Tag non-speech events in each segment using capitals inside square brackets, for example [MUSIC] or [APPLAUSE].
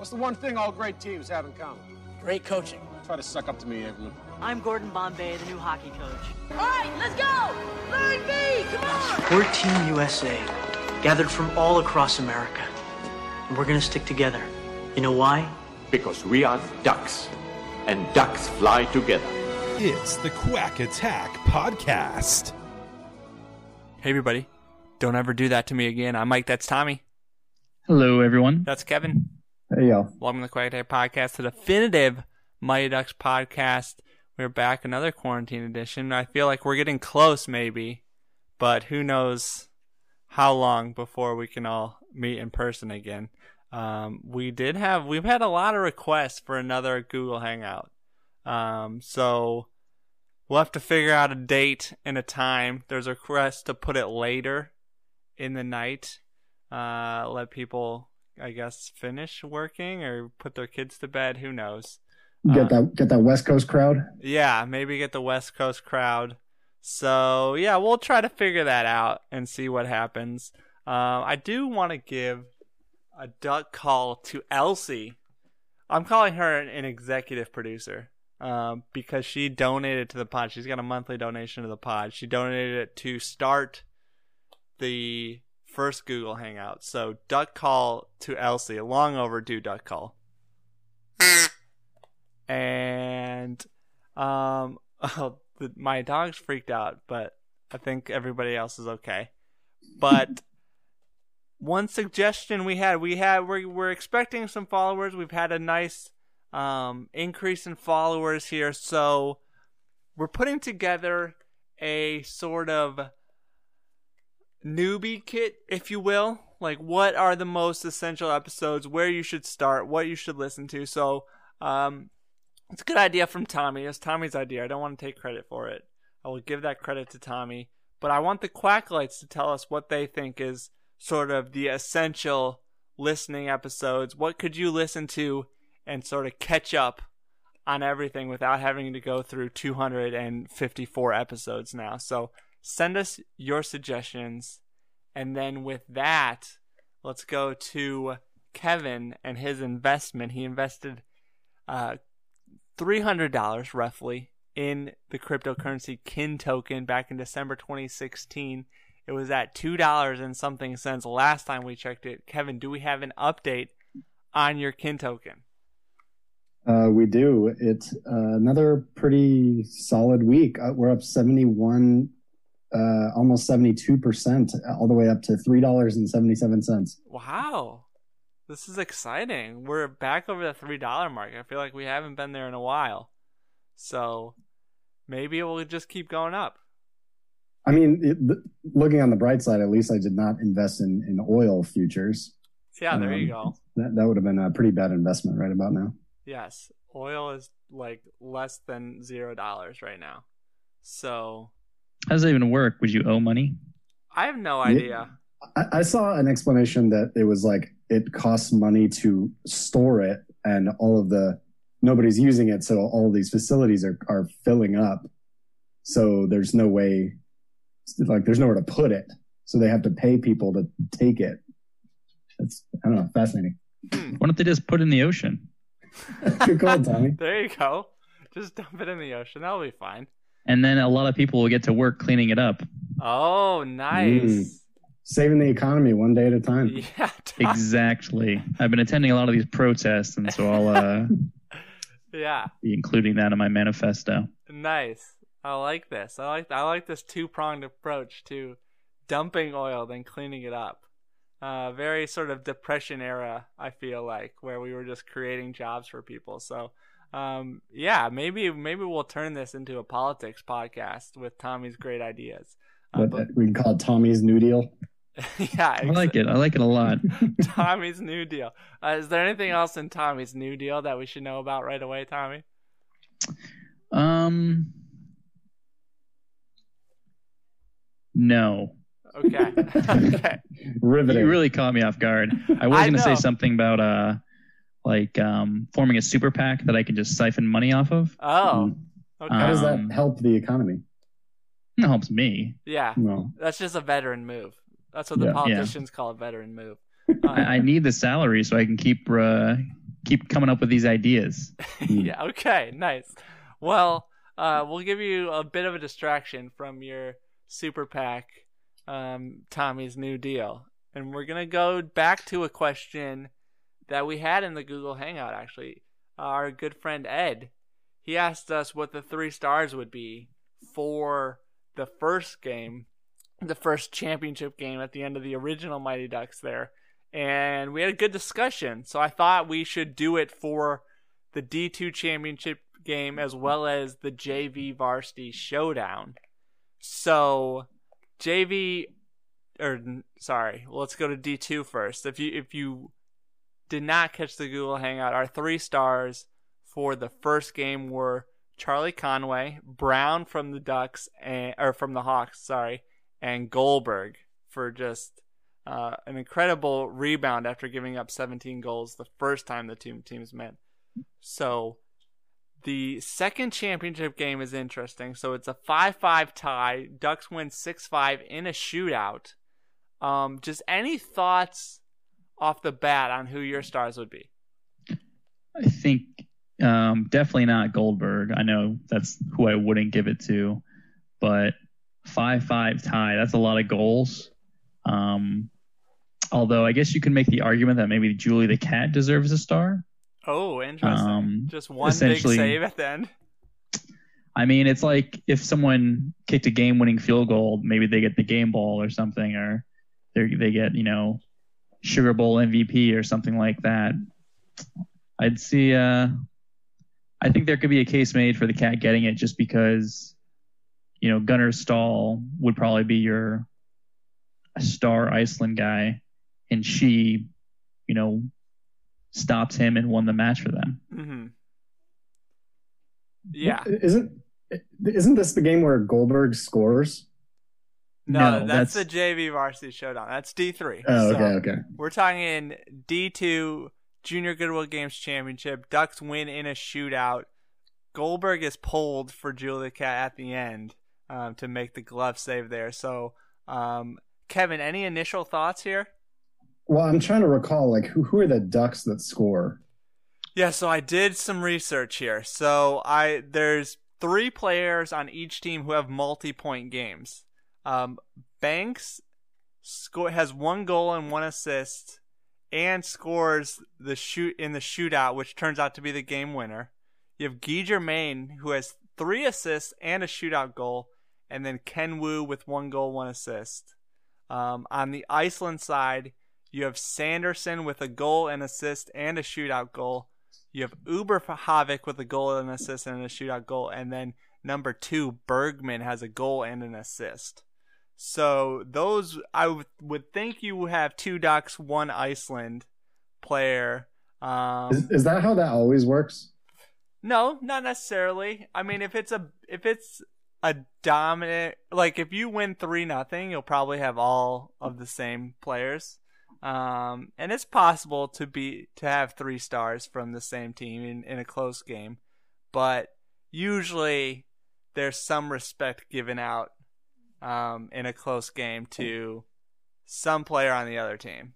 What's the one thing all great teams have in common? Great coaching. Try to suck up to me, Evelyn. I'm Gordon Bombay, the new hockey coach. All right, let's go! Line B, come on! We're Team USA, gathered from all across America. And we're gonna stick together. You know why? Because we are ducks, and ducks fly together. It's the Quack Attack Podcast. Hey, everybody. Don't ever do that to me again. I'm Mike. That's Tommy. Hello, everyone. That's Kevin. Welcome to the Attack Podcast, the definitive Mighty Ducks podcast. We're back, another quarantine edition. I feel like we're getting close, maybe, but who knows how long before we can all meet in person again. Um, we did have, we've had a lot of requests for another Google Hangout. Um, so we'll have to figure out a date and a time. There's a request to put it later in the night. Uh, let people, I guess, finish working or put their kids to bed. Who knows? Get that get that West Coast crowd. Yeah, maybe get the West Coast crowd. So yeah, we'll try to figure that out and see what happens. Uh, I do want to give a duck call to Elsie. I'm calling her an, an executive producer um, because she donated to the pod. She's got a monthly donation to the pod. She donated it to start the first Google Hangout. So duck call to Elsie, a long overdue duck call. and um, [LAUGHS] oh, the, my dog's freaked out, but I think everybody else is okay. But [LAUGHS] one suggestion we had, we had we're, we're expecting some followers. We've had a nice um, increase in followers here, so we're putting together a sort of newbie kit, if you will. Like, what are the most essential episodes? Where you should start? What you should listen to? So, um, it's a good idea from Tommy. It's Tommy's idea. I don't want to take credit for it. I will give that credit to Tommy. But I want the Quacklights to tell us what they think is sort of the essential listening episodes. What could you listen to and sort of catch up on everything without having to go through 254 episodes now? So send us your suggestions. And then with that, let's go to Kevin and his investment. He invested uh, $300 roughly in the cryptocurrency kin token back in December 2016. It was at $2 and something cents last time we checked it. Kevin, do we have an update on your kin token? Uh, we do. It's uh, another pretty solid week. Uh, we're up 71, uh, almost 72%, all the way up to $3.77. Wow. This is exciting. We're back over the three dollar mark. I feel like we haven't been there in a while. So maybe it will just keep going up. I mean, it, looking on the bright side, at least I did not invest in, in oil futures. Yeah, there um, you go. That, that would have been a pretty bad investment right about now. Yes. Oil is like less than zero dollars right now. So how does that even work? Would you owe money? I have no idea. I, I saw an explanation that it was like it costs money to store it and all of the nobody's using it so all of these facilities are, are filling up. So there's no way like there's nowhere to put it. So they have to pay people to take it. That's i don't know fascinating. Hmm. Why don't they just put it in the ocean? [LAUGHS] Good call tommy. [LAUGHS] There you go. Just dump it in the ocean. That'll be fine and then a lot of people will get to work cleaning it up oh nice mm saving the economy one day at a time. [LAUGHS] Yeah, exactly. I've been attending a lot of these protests, and so I'll uh, [LAUGHS] yeah be including that in my manifesto. Nice. I like this. I like I like this two pronged approach to dumping oil then cleaning it up. Uh, very sort of depression era. I feel like where we were just creating jobs for people. So. Um, yeah, maybe maybe we'll turn this into a politics podcast with Tommy's great ideas. Uh, but, we can call it Tommy's New Deal. [LAUGHS] yeah, I like it. I like it a lot. [LAUGHS] Tommy's New Deal. Uh, is there anything else in Tommy's New Deal that we should know about right away, Tommy? Um, no. Okay. [LAUGHS] okay. Riveting. You really caught me off guard. I was going to say something about uh, like um, forming a super PAC that I can just siphon money off of. Oh. Okay. How does that um, help the economy? It helps me. Yeah. No. That's just a veteran move. That's what the yeah. politicians yeah. call a veteran move. Um, [LAUGHS] I, I, need the salary so I can keep uh, keep coming up with these ideas. [LAUGHS] yeah. Okay. Nice. Well, uh, we'll give you a bit of a distraction from your super PAC, um, Tommy's new deal, and we're gonna go back to a question that we had in the Google Hangout. Actually, uh, our good friend Ed, he asked us what the three stars would be for the first game, the first championship game at the end of the original Mighty Ducks there. And we had a good discussion. So I thought we should do it for the D2 championship game as well as the JV varsity showdown. So JV or sorry, let's go to D2 first. If you if you did not catch the Google Hangout, our three stars for the first game were Charlie Conway, Brown from the Ducks, and, or from the Hawks, sorry, and Goldberg for just uh, an incredible rebound after giving up 17 goals the first time the two teams met. So the second championship game is interesting. So it's a 5 5 tie. Ducks win 6 5 in a shootout. Um, just any thoughts off the bat on who your stars would be? I think um, definitely not Goldberg. I know that's who I wouldn't give it to, but five five tie. That's a lot of goals. Um, although I guess you can make the argument that maybe Julie the cat deserves a star. Oh, interesting. Um, Just one big save at the end. I mean, it's like if someone kicked a game-winning field goal, maybe they get the game ball or something, or they they get you know Sugar Bowl MVP or something like that. I'd see. Uh, I think there could be a case made for the cat getting it just because, you know, Gunnar Stahl would probably be your star Iceland guy, and she, you know, stopped him and won the match for them. Mm-hmm. Yeah. Isn't isn't this the game where Goldberg scores? No, no that's, that's, the JV Varsity Showdown. That's D three. Oh, okay, okay. We're talking D two Junior Goodwill Games Championship. Ducks win in a shootout. Goldberg is pulled for Julia Cat at the end um, to make the glove save there. So, um, Kevin, any initial thoughts here? Well, I'm trying to recall, like, who, who are the Ducks that score? Yeah, so I did some research here. So I there's three players on each team who have multi-point games. Um, Banks has one goal and one assist and scores the shoot in the shootout, which turns out to be the game winner. You have Guy Germain, who has three assists and a shootout goal, and then Ken Wu with one goal, one assist. Um, on the Iceland side, you have Sanderson with a goal and assist and a shootout goal. You have Uber Havik with a goal and assist and a shootout goal, and then number two Bergman has a goal and an assist. So those I w- would think you have two Ducks, one Iceland player. Um, is, is that how that always works? No, not necessarily. I mean, if it's a if it's a dominant like if you win three nothing, you'll probably have all of the same players. Um, and it's possible to be to have three stars from the same team in, in a close game, but usually there's some respect given out um, in a close game to some player on the other team.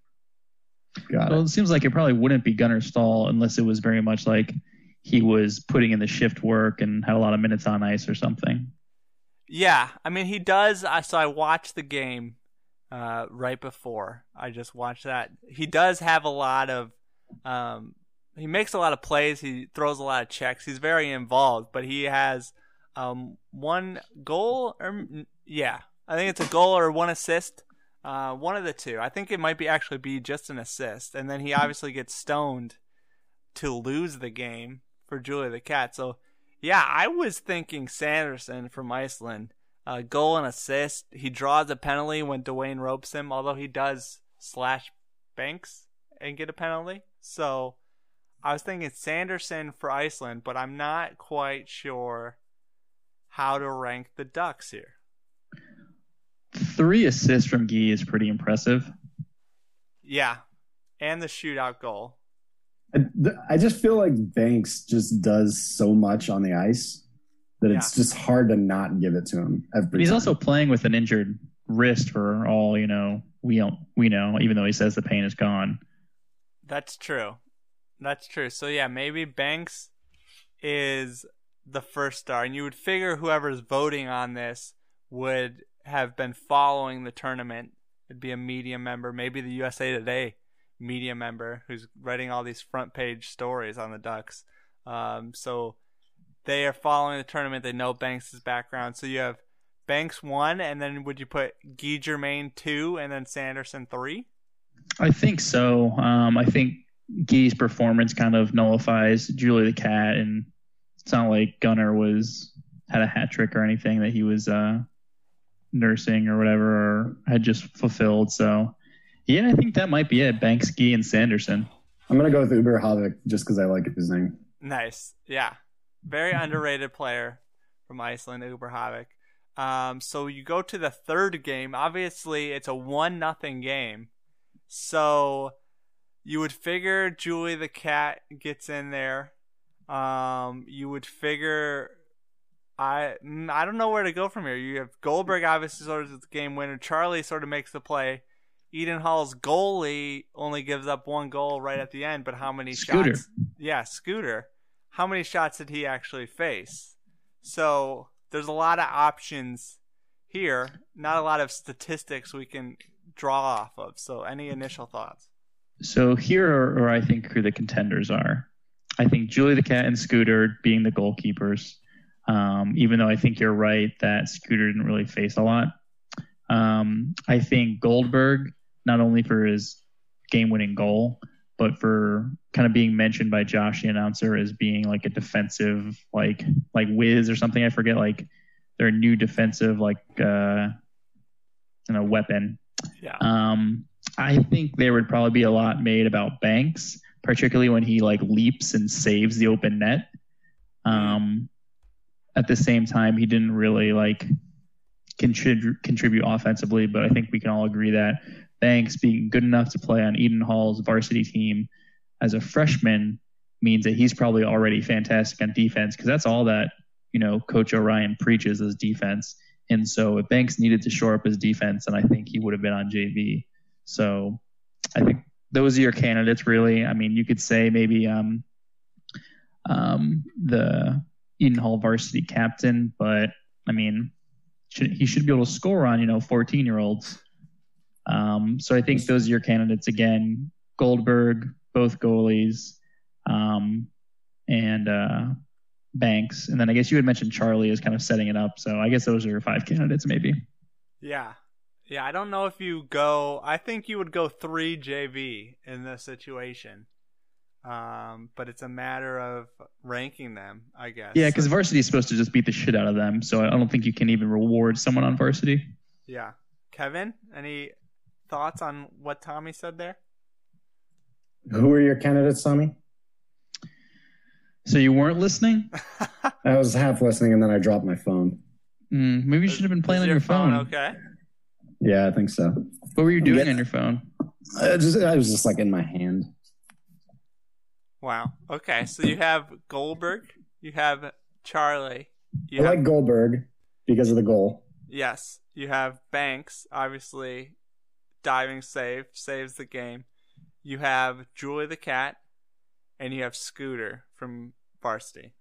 Got well, it. it seems like it probably wouldn't be Gunnar Stahl unless it was very much like he was putting in the shift work and had a lot of minutes on ice or something. Yeah, I mean he does. I So I watched the game uh, right before. I just watched that. He does have a lot of. Um, he makes a lot of plays. He throws a lot of checks. He's very involved, but he has um, one goal or yeah, I think it's a goal or one assist. Uh, one of the two. I think it might be actually be just an assist, and then he obviously gets stoned to lose the game for Julie the Cat. So, yeah, I was thinking Sanderson from Iceland, uh, goal and assist. He draws a penalty when Dwayne ropes him, although he does slash Banks and get a penalty. So, I was thinking Sanderson for Iceland, but I'm not quite sure how to rank the Ducks here three assists from Gee is pretty impressive. Yeah, and the shootout goal. I, I just feel like Banks just does so much on the ice that yeah. it's just hard to not give it to him. Every He's time. also playing with an injured wrist for all you know. We don't, we know, even though he says the pain is gone. That's true. That's true. So yeah, maybe Banks is the first star, and you would figure whoever's voting on this would have been following the tournament. It'd be a media member, maybe the USA Today media member who's writing all these front page stories on the Ducks. Um, so they are following the tournament. They know Banks' background. So you have Banks one, and then would you put Guy Germain two, and then Sanderson three? I think so. Um, I think Guy's performance kind of nullifies Julie the Cat, and it's not like Gunnar was had a hat trick or anything that he was uh, nursing or whatever, or had just fulfilled. So, yeah, I think that might be it. Banks, Guy, and Sanderson. I'm gonna go with Uber Havik just because I like his name. Nice. Yeah. Very underrated player from Iceland, Uber Havik. Um, so you go to the third game. Obviously, it's a one nothing game. So you would figure Julie the cat gets in there. Um, you would figure I I don't know where to go from here. You have Goldberg obviously sort of the game winner. Charlie sort of makes the play. Eden Hall's goalie only gives up one goal right at the end, but how many Scooter. shots? Yeah, Scooter. How many shots did he actually face? So there's a lot of options here, not a lot of statistics we can draw off of. So any initial thoughts? So here are, are I think who the contenders are. I think Julie the Cat and Scooter being the goalkeepers. Um, even though I think you're right that Scooter didn't really face a lot. Um, I think Goldberg, not only for his game-winning goal, but for kind of being mentioned by Josh, the announcer, as being like a defensive, like like whiz or something. I forget like their new defensive like uh, you know weapon. Yeah. Um, I think there would probably be a lot made about Banks, particularly when he like leaps and saves the open net. Um, at the same time, he didn't really like contribute contribute offensively, but I think we can all agree that Banks being good enough to play on Eden Hall's varsity team as a freshman means that he's probably already fantastic on defense because that's all that you know Coach Orion preaches is defense. And so if Banks needed to shore up his defense, and I think he would have been on JV. So I think those are your candidates, really. I mean, you could say maybe um, um, the Eden Hall varsity captain, but I mean, should, he should be able to score on you know 14 year olds. Um, so I think those are your candidates again: Goldberg, both goalies, um, and uh, Banks, and then I guess you had mentioned Charlie as kind of setting it up. So I guess those are your five candidates, maybe. Yeah. Yeah, I don't know if you go. I think you would go three JV in this situation. Um, but it's a matter of ranking them, I guess. Yeah, because varsity is supposed to just beat the shit out of them. So I don't think you can even reward someone on varsity. Yeah. Kevin, any thoughts on what Tommy said there? Who are your candidates, Tommy? So you weren't listening? [LAUGHS] I was half listening and then I dropped my phone. Mm, maybe you should have been playing on your phone. Okay. Yeah, I think so. What were you doing Yeah. on your phone? I just I was just like in my hand. Wow. Okay, so you have Goldberg, you have Charlie, you I have like Goldberg because of the goal. yes, you have Banks, obviously diving save, saves the game. You have Julie the cat, and you have Scooter from Varsity.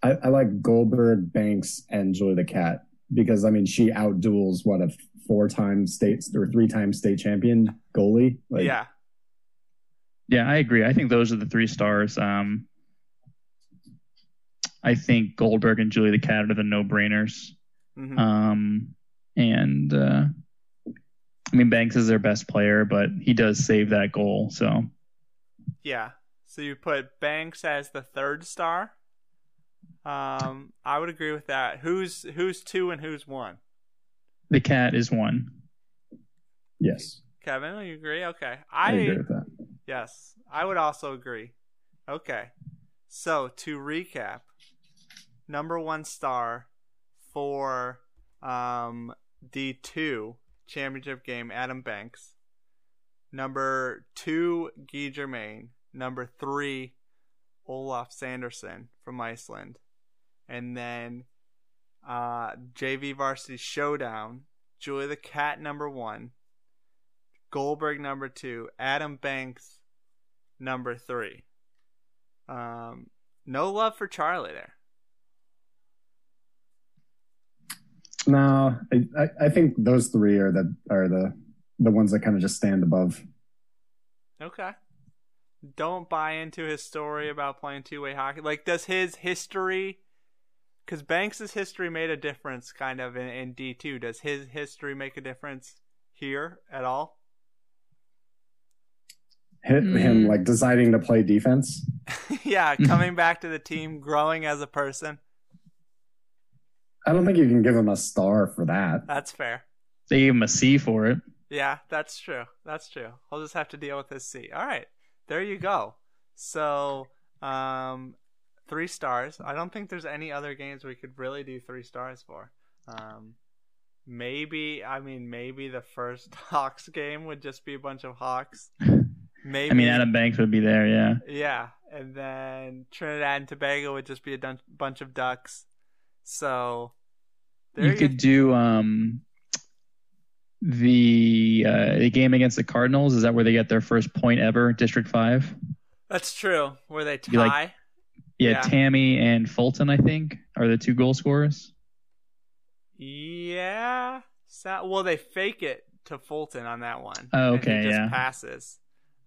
I, I like Goldberg, Banks, and Julie the Cat because I mean she outduels what a four-time state or three-time state champion goalie. Like, yeah. Yeah, I agree. I think those are the three stars. Um, I think Goldberg and Julie the Cat are the no-brainers. Mhm. Um, and uh, I mean Banks is their best player, but he does save that goal. So Yeah. So you put Banks as the third star. Um, I would agree with that. Who's who's two and who's one? the cat is one. Yes, Kevin, you agree? Okay. I, I, agree with that. Yes, I would also agree. Okay. So to recap, number one star for um D two championship game, Adam Banks. Number two, Guy Germain. Number three, Olaf Sanderson from Iceland. And then uh, JV Varsity Showdown, Julie the Cat number one, Goldberg number two, Adam Banks number three. Um, no love for Charlie there. No, I, I, I think those three are the are the the ones that kind of just stand above. Okay. Don't buy into his story about playing two way hockey. Like, does his history, because Banks' history made a difference kind of in, in D2, does his history make a difference here at all? Hit him like deciding to play defense. [LAUGHS] yeah, coming back to the team, growing as a person. I don't think you can give him a star for that. That's fair. They gave him a C for it. Yeah, that's true. That's true. I'll just have to deal with his C. All right. There you go. So, um, three stars. I don't think there's any other games we could really do three stars for. Um, maybe, I mean, maybe the first [LAUGHS] Hawks game would just be a bunch of Hawks. Maybe. I mean, Adam Banks would be there, yeah. Yeah, and then Trinidad and Tobago would just be a dun- bunch of ducks. So there You could do um the uh, the game against the Cardinals. Is that where they get their first point ever? District five. That's true. Where they tie. Like- Yeah, Yeah. Tammy and Fulton, I think, are the two goal scorers. Yeah. So, well, they fake it to Fulton on that one. Oh, and he okay, just yeah. passes.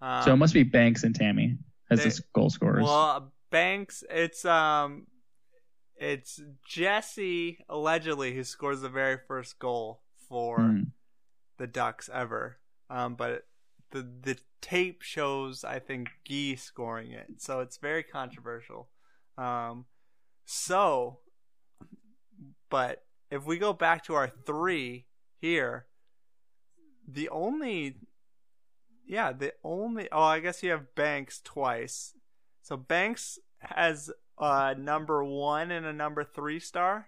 Um, so it must be Banks and Tammy as they- the goal scorers. Well, Banks, it's um, it's Jesse allegedly who scores the very first goal for Hmm. the Ducks ever. Um, but the the tape shows I think Gee scoring it, so it's very controversial. Um, so, but if we go back to our three here, the only, yeah, the only. Oh, I guess you have Banks twice. So Banks has a number one and a number three star,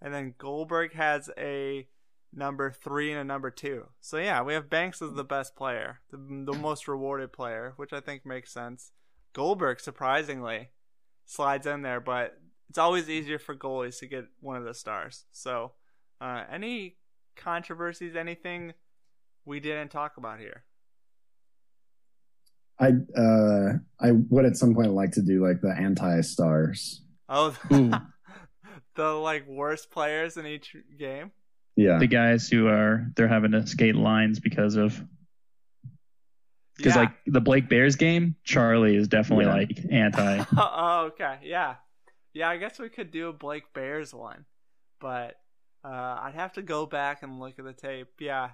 and then Goldberg has a number three and a number two. So yeah, we have Banks as the best player, the, the most rewarded player, which I think makes sense. Goldberg surprisingly slides in there, but it's always easier for goalies to get one of the stars. So, uh, any controversies, anything we didn't talk about here? I uh I would at some point like to do like the anti stars. Oh, [LAUGHS] Ooh. the like worst players in each game. Yeah. the guys who are they're having to skate lines because of because Yeah. like the Blake Bears game, Charlie is definitely Yeah. like anti. [LAUGHS] oh, okay. Yeah. Yeah, I guess we could do a Blake Bears one. But uh, I'd have to go back and look at the tape. Yeah.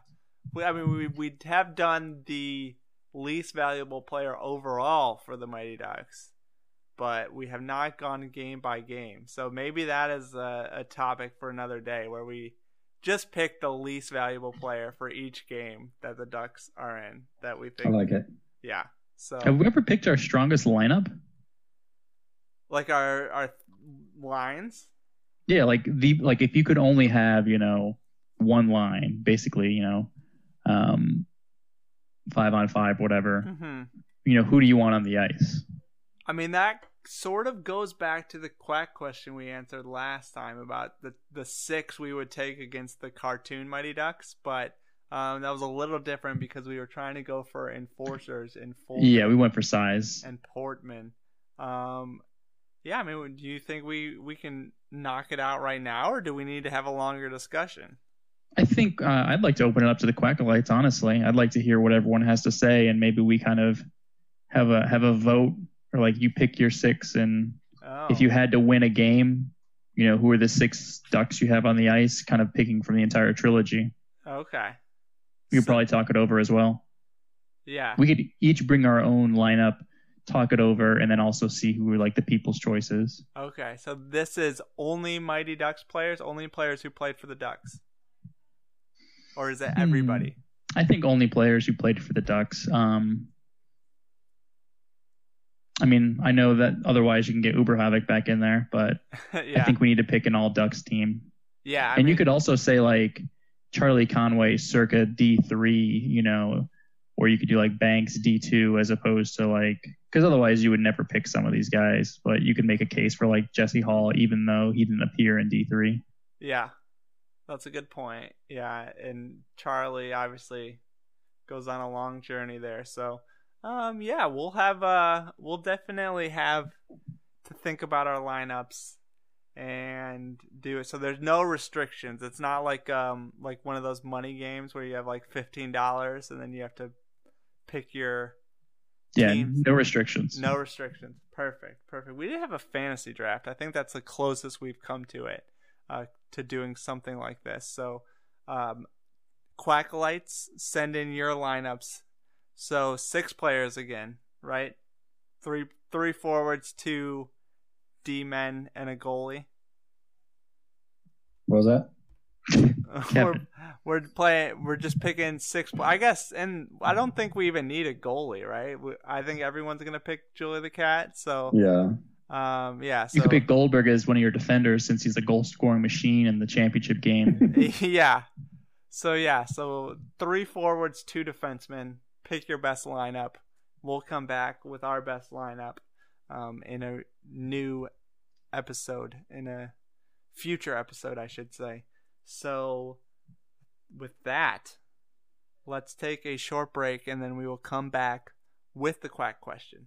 We, I mean, we, we have done the least valuable player overall for the Mighty Ducks, but we have not gone game by game. So maybe that is a, a topic for another day where we just pick the least valuable player for each game that the Ducks are in that we think. I like it. yeah. So Have we ever picked our strongest lineup? like our our lines. Yeah, like the like if you could only have you know one line, basically, you know, um, five on five, whatever. hmm You know, who do you want on the ice? I mean that sort of goes back to the quack question we answered last time about the the six we would take against the cartoon Mighty Ducks, but um, that was a little different because we were trying to go for enforcers in Fulton Yeah, we went for size. and Portman. Um, yeah, I mean, do you think we we can knock it out right now, or do we need to have a longer discussion? I think uh, I'd like to open it up to the Quackalites. Honestly, I'd like to hear what everyone has to say, and maybe we kind of have a have a vote, or like you pick your six, and Oh, if you had to win a game, you know, who are the six ducks you have on the ice? Kind of picking from the entire trilogy. okay, We could So- probably talk it over as well. yeah, We could each bring our own lineup, talk it over, and then also see who are like the people's choices. Okay, so this is only Mighty Ducks players, only players who played for the Ducks, or is it Hmm. everybody? I think only players who played for the Ducks. Um, I mean, I know that otherwise you can get Uber Havoc back in there, but [LAUGHS] yeah, I think we need to pick an all Ducks team. yeah. I and you could also say like Charlie Conway circa D3, you know, or you could do like Banks D2 as opposed to like, because otherwise you would never pick some of these guys, but you could make a case for like Jesse Hall, even though he didn't appear in D3. Yeah, that's a good point. Yeah, and Charlie obviously goes on a long journey there. So, Um, yeah, we'll have uh, we'll definitely have to think about our lineups and do it. So there's no restrictions. It's not like um like one of those money games where you have like fifteen dollars and then you have to pick your Yeah, teams. no restrictions. No restrictions. Perfect. Perfect. We did have a fantasy draft. I think that's the closest we've come to it, uh, to doing something like this. So, um, Quacklights, send in your lineups. So six players again, right? Three three forwards, two D men, and a goalie. What was that? [LAUGHS] we're, we're playing. We're just picking six. I guess, and I don't think we even need a goalie, right? We, I think everyone's gonna pick Julie the cat. So, Yeah. Um, yeah. So You could pick Goldberg as one of your defenders since he's a goal scoring machine in the championship game. [LAUGHS] yeah. So yeah, so three forwards, two defensemen. Pick your best lineup. We'll come back with our best lineup um, in a new episode, in a future episode, I should say. So, with that, let's take a short break and then we will come back with the quack question.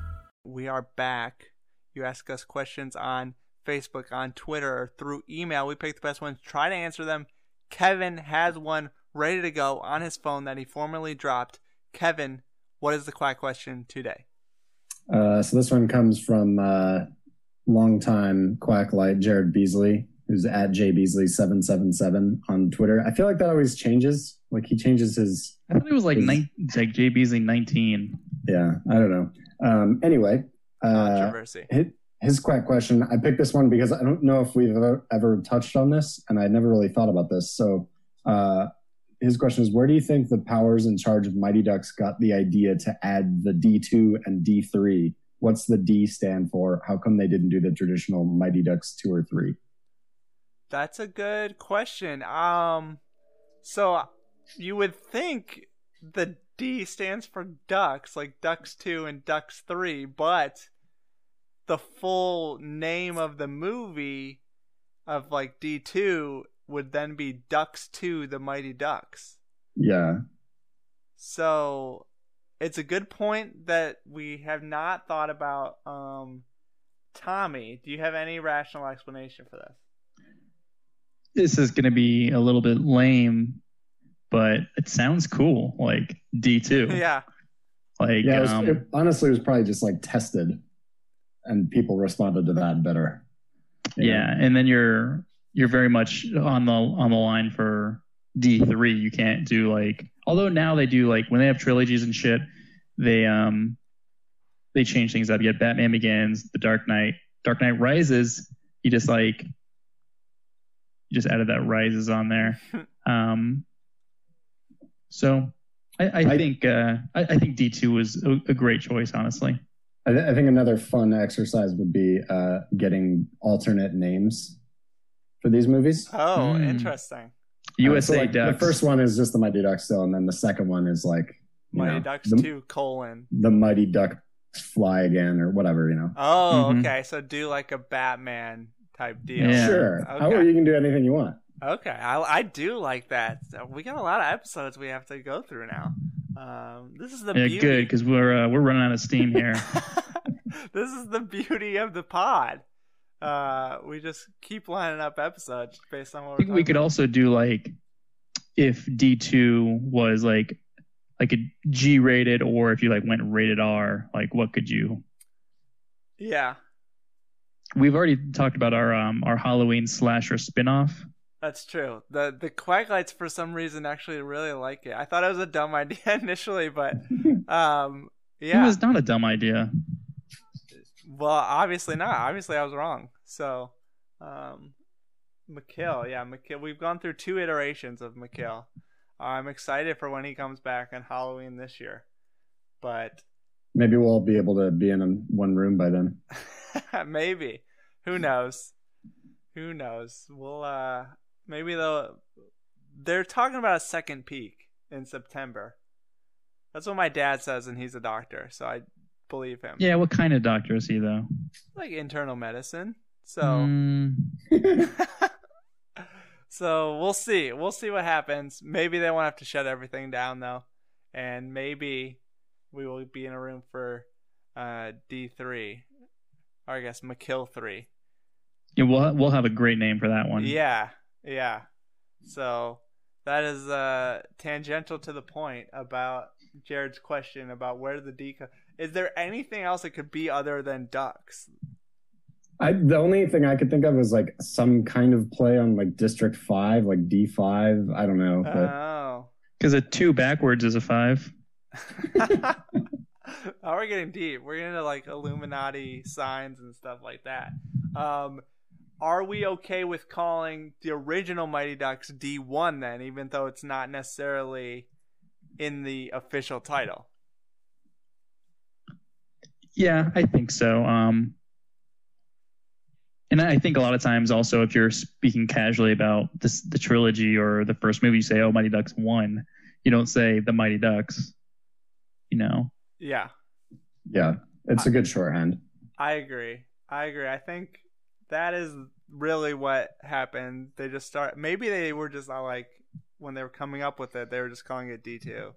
We are back. You ask us questions on Facebook, on Twitter, or through email. We pick the best ones, try to answer them. Kevin has one ready to go on his phone that he formerly dropped. Kevin, what is the quack question today? Uh, so this one comes from uh, longtime quacklight Jared Beasley, who's at jbeasley777 on Twitter. I feel like that always changes. Like he changes his I thought it was like nine, it's like Jay Beasley 19. Yeah, I don't know. Um, anyway, uh, his, his quack question. I picked this one because I don't know if we've ever, ever touched on this, and I never really thought about this. So, uh, his question is: Where do you think the powers in charge of Mighty Ducks got the idea to add the D two and D three? What's the D stand for? How come they didn't do the traditional Mighty Ducks two or three? That's a good question. Um, so you would think the D stands for ducks, like ducks two and ducks three, but the full name of the movie of like D two would then be Ducks two, the Mighty Ducks. Yeah, So it's a good point that we have not thought about. Um, Tommy, do you have any rational explanation for this? This is going to be a little bit lame, but it sounds cool. Like D2. [LAUGHS] yeah. Like, yeah. It was, um, it, honestly, it was probably just like tested, and people responded to that better. You know? yeah. And then you're, you're very much on the, on the line for D3. You can't do like, although now they do like when they have trilogies and shit, they, um, they change things up. You had Batman Begins, The Dark Knight, Dark Knight Rises. You just like, you just added that Rises on there. [LAUGHS] Um, so I, I, I- think uh, I, I think D two was a, a great choice, honestly. I, th- I think another fun exercise would be uh, getting alternate names for these movies. Oh, Hmm. interesting. Uh, so, USA like, Ducks. The first one is just the Mighty Ducks still, and then the second one is like Mighty know, Ducks the, 2 colon. the Mighty Duck fly again or whatever. You know. Oh, Mhm. okay. So do like a Batman type deal. Yeah. Sure. Okay. How you can do anything you want. Okay. I, I do like that. We got a lot of episodes we have to go through now. Um, this is the yeah, beauty. good because we're uh, we're running out of steam here. [LAUGHS] this is the beauty of the pod. Uh, we just keep lining up episodes based on what I we're think we could about. also do like if D two was like like a G rated, or if you like went rated R, like what could you? Yeah, We've already talked about our um our Halloween slasher spinoff. That's true. The the Quacklights for some reason actually really like it. I thought it was a dumb [LAUGHS] idea initially, but [LAUGHS] um, yeah. It was not a dumb idea. Well, obviously not. Obviously, I was wrong. So, um, McKill, yeah, McKill. We've gone through two iterations of McKill. I'm excited for when he comes back on Halloween this year, but Maybe we'll all be able to be in one room by then. [LAUGHS] maybe. Who knows? Who knows? We'll uh maybe they'll they're talking about a second peak in September. That's what my dad says and he's a doctor, so I believe him. Yeah, what kind of doctor is he though? Like internal medicine. So Mm, [LAUGHS] so we'll see. We'll see what happens. Maybe they won't have to shut everything down though. And maybe we will be in a room for uh D three. Or I guess McKill three. yeah, we'll we'll have a great name for that one. Yeah, yeah. So that is uh tangential to the point about Jared's question about where the deco. Is there anything else it could be other than ducks? I the only thing I could think of is like some kind of play on like District Five, like D five. I don't know, but Oh. Because a two backwards is a five. now [LAUGHS] we're getting deep. We're into like Illuminati signs and stuff like that. Um, are we okay with calling the original Mighty Ducks D1 then, even though it's not necessarily in the official title? Yeah, I think so. Um, and I think a lot of times also, if you're speaking casually about this, the trilogy or the first movie, you say, "Oh, Mighty Ducks one." You don't say the Mighty Ducks. You know. Yeah, yeah, it's a good shorthand. I agree. I agree. I think that is really what happened. They just start. Maybe they were just not like when they were coming up with it, they were just calling it D two,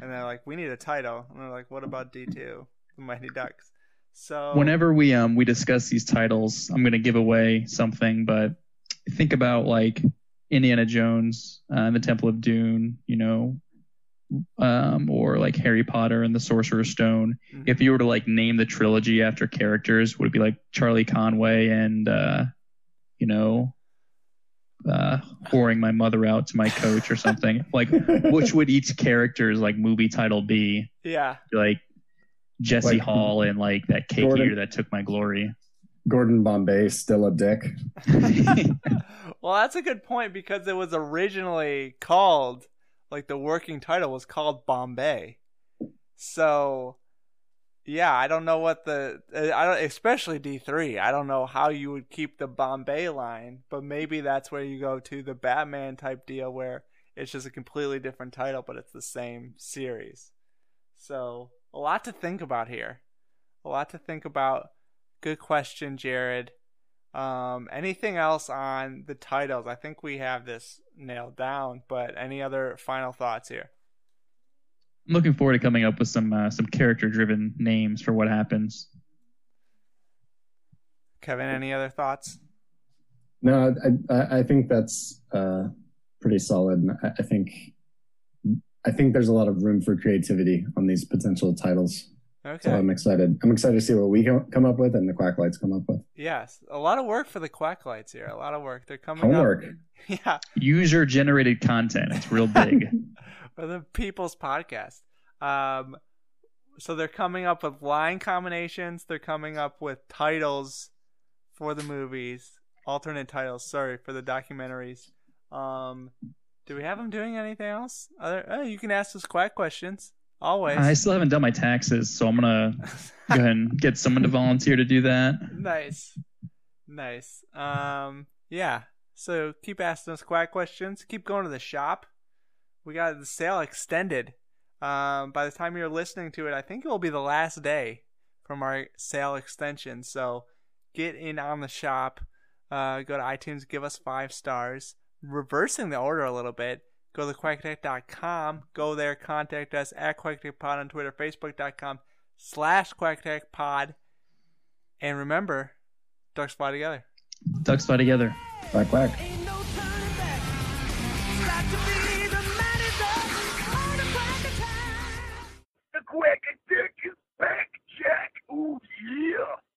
and they're like, "We need a title," and they're like, "What about D two? The Mighty Ducks." So Whenever we um we discuss these titles, I'm gonna give away something, but think about like Indiana Jones uh, the Temple of Doom, you know, um, or like Harry Potter and the Sorcerer's Stone. Mhm. If you were to like name the trilogy after characters, would it be like Charlie Conway and uh, you know, uh, whoring my mother out to my coach or something? [LAUGHS] like, which would each character's like movie title be? yeah, Like Jesse Like- Hall and like that cake Gordon- eater that took my glory. Gordon Bombay still a dick. [LAUGHS] well, that's a good point because it was originally called like the working title was called Bombay. So, yeah, I don't know what the uh, I don't especially D3. I don't know how you would keep the Bombay line, but maybe that's where you go to the Batman type deal where it's just a completely different title but it's the same series. So, a lot to think about here. A lot to think about. Good question, Jared. Um, anything else on the titles? I think we have this nailed down, but any other final thoughts here? I'm looking forward to coming up with some uh, some character driven names for what happens. Kevin, any other thoughts? No, I I, I think that's uh, pretty solid. And I, I think I think there's a lot of room for creativity on these potential titles. Okay. So I'm excited. I'm excited to see what we come up with and the Quacklights come up with. yes, a lot of work for the Quack Lights here. A lot of work. They're coming Homework. up. [LAUGHS] Yeah, User generated content. It's real big. [LAUGHS] for the People's Podcast. Um, so they're coming up with line combinations. They're coming up with titles for the movies, alternate titles. Sorry for the documentaries. Um, do we have them doing anything else? Other, oh, you can ask us quack questions always. I still haven't done my taxes, so I'm gonna go ahead and get someone to volunteer to do that. [LAUGHS] nice, nice. Um, yeah. So keep asking us quack questions. Keep going to the shop. We got the sale extended. Um, by the time you're listening to it, I think it will be the last day from our sale extension. So get in on the shop. Uh, go to iTunes, give us five stars. Reversing the order a little bit, go to quackattack.com. Go there, contact us at quackattackpod on Twitter, facebook.com slash quackattackpod. And remember, ducks fly together. Ducks fly together. Quack, quack. The quack attack is back, Jack. Yeah.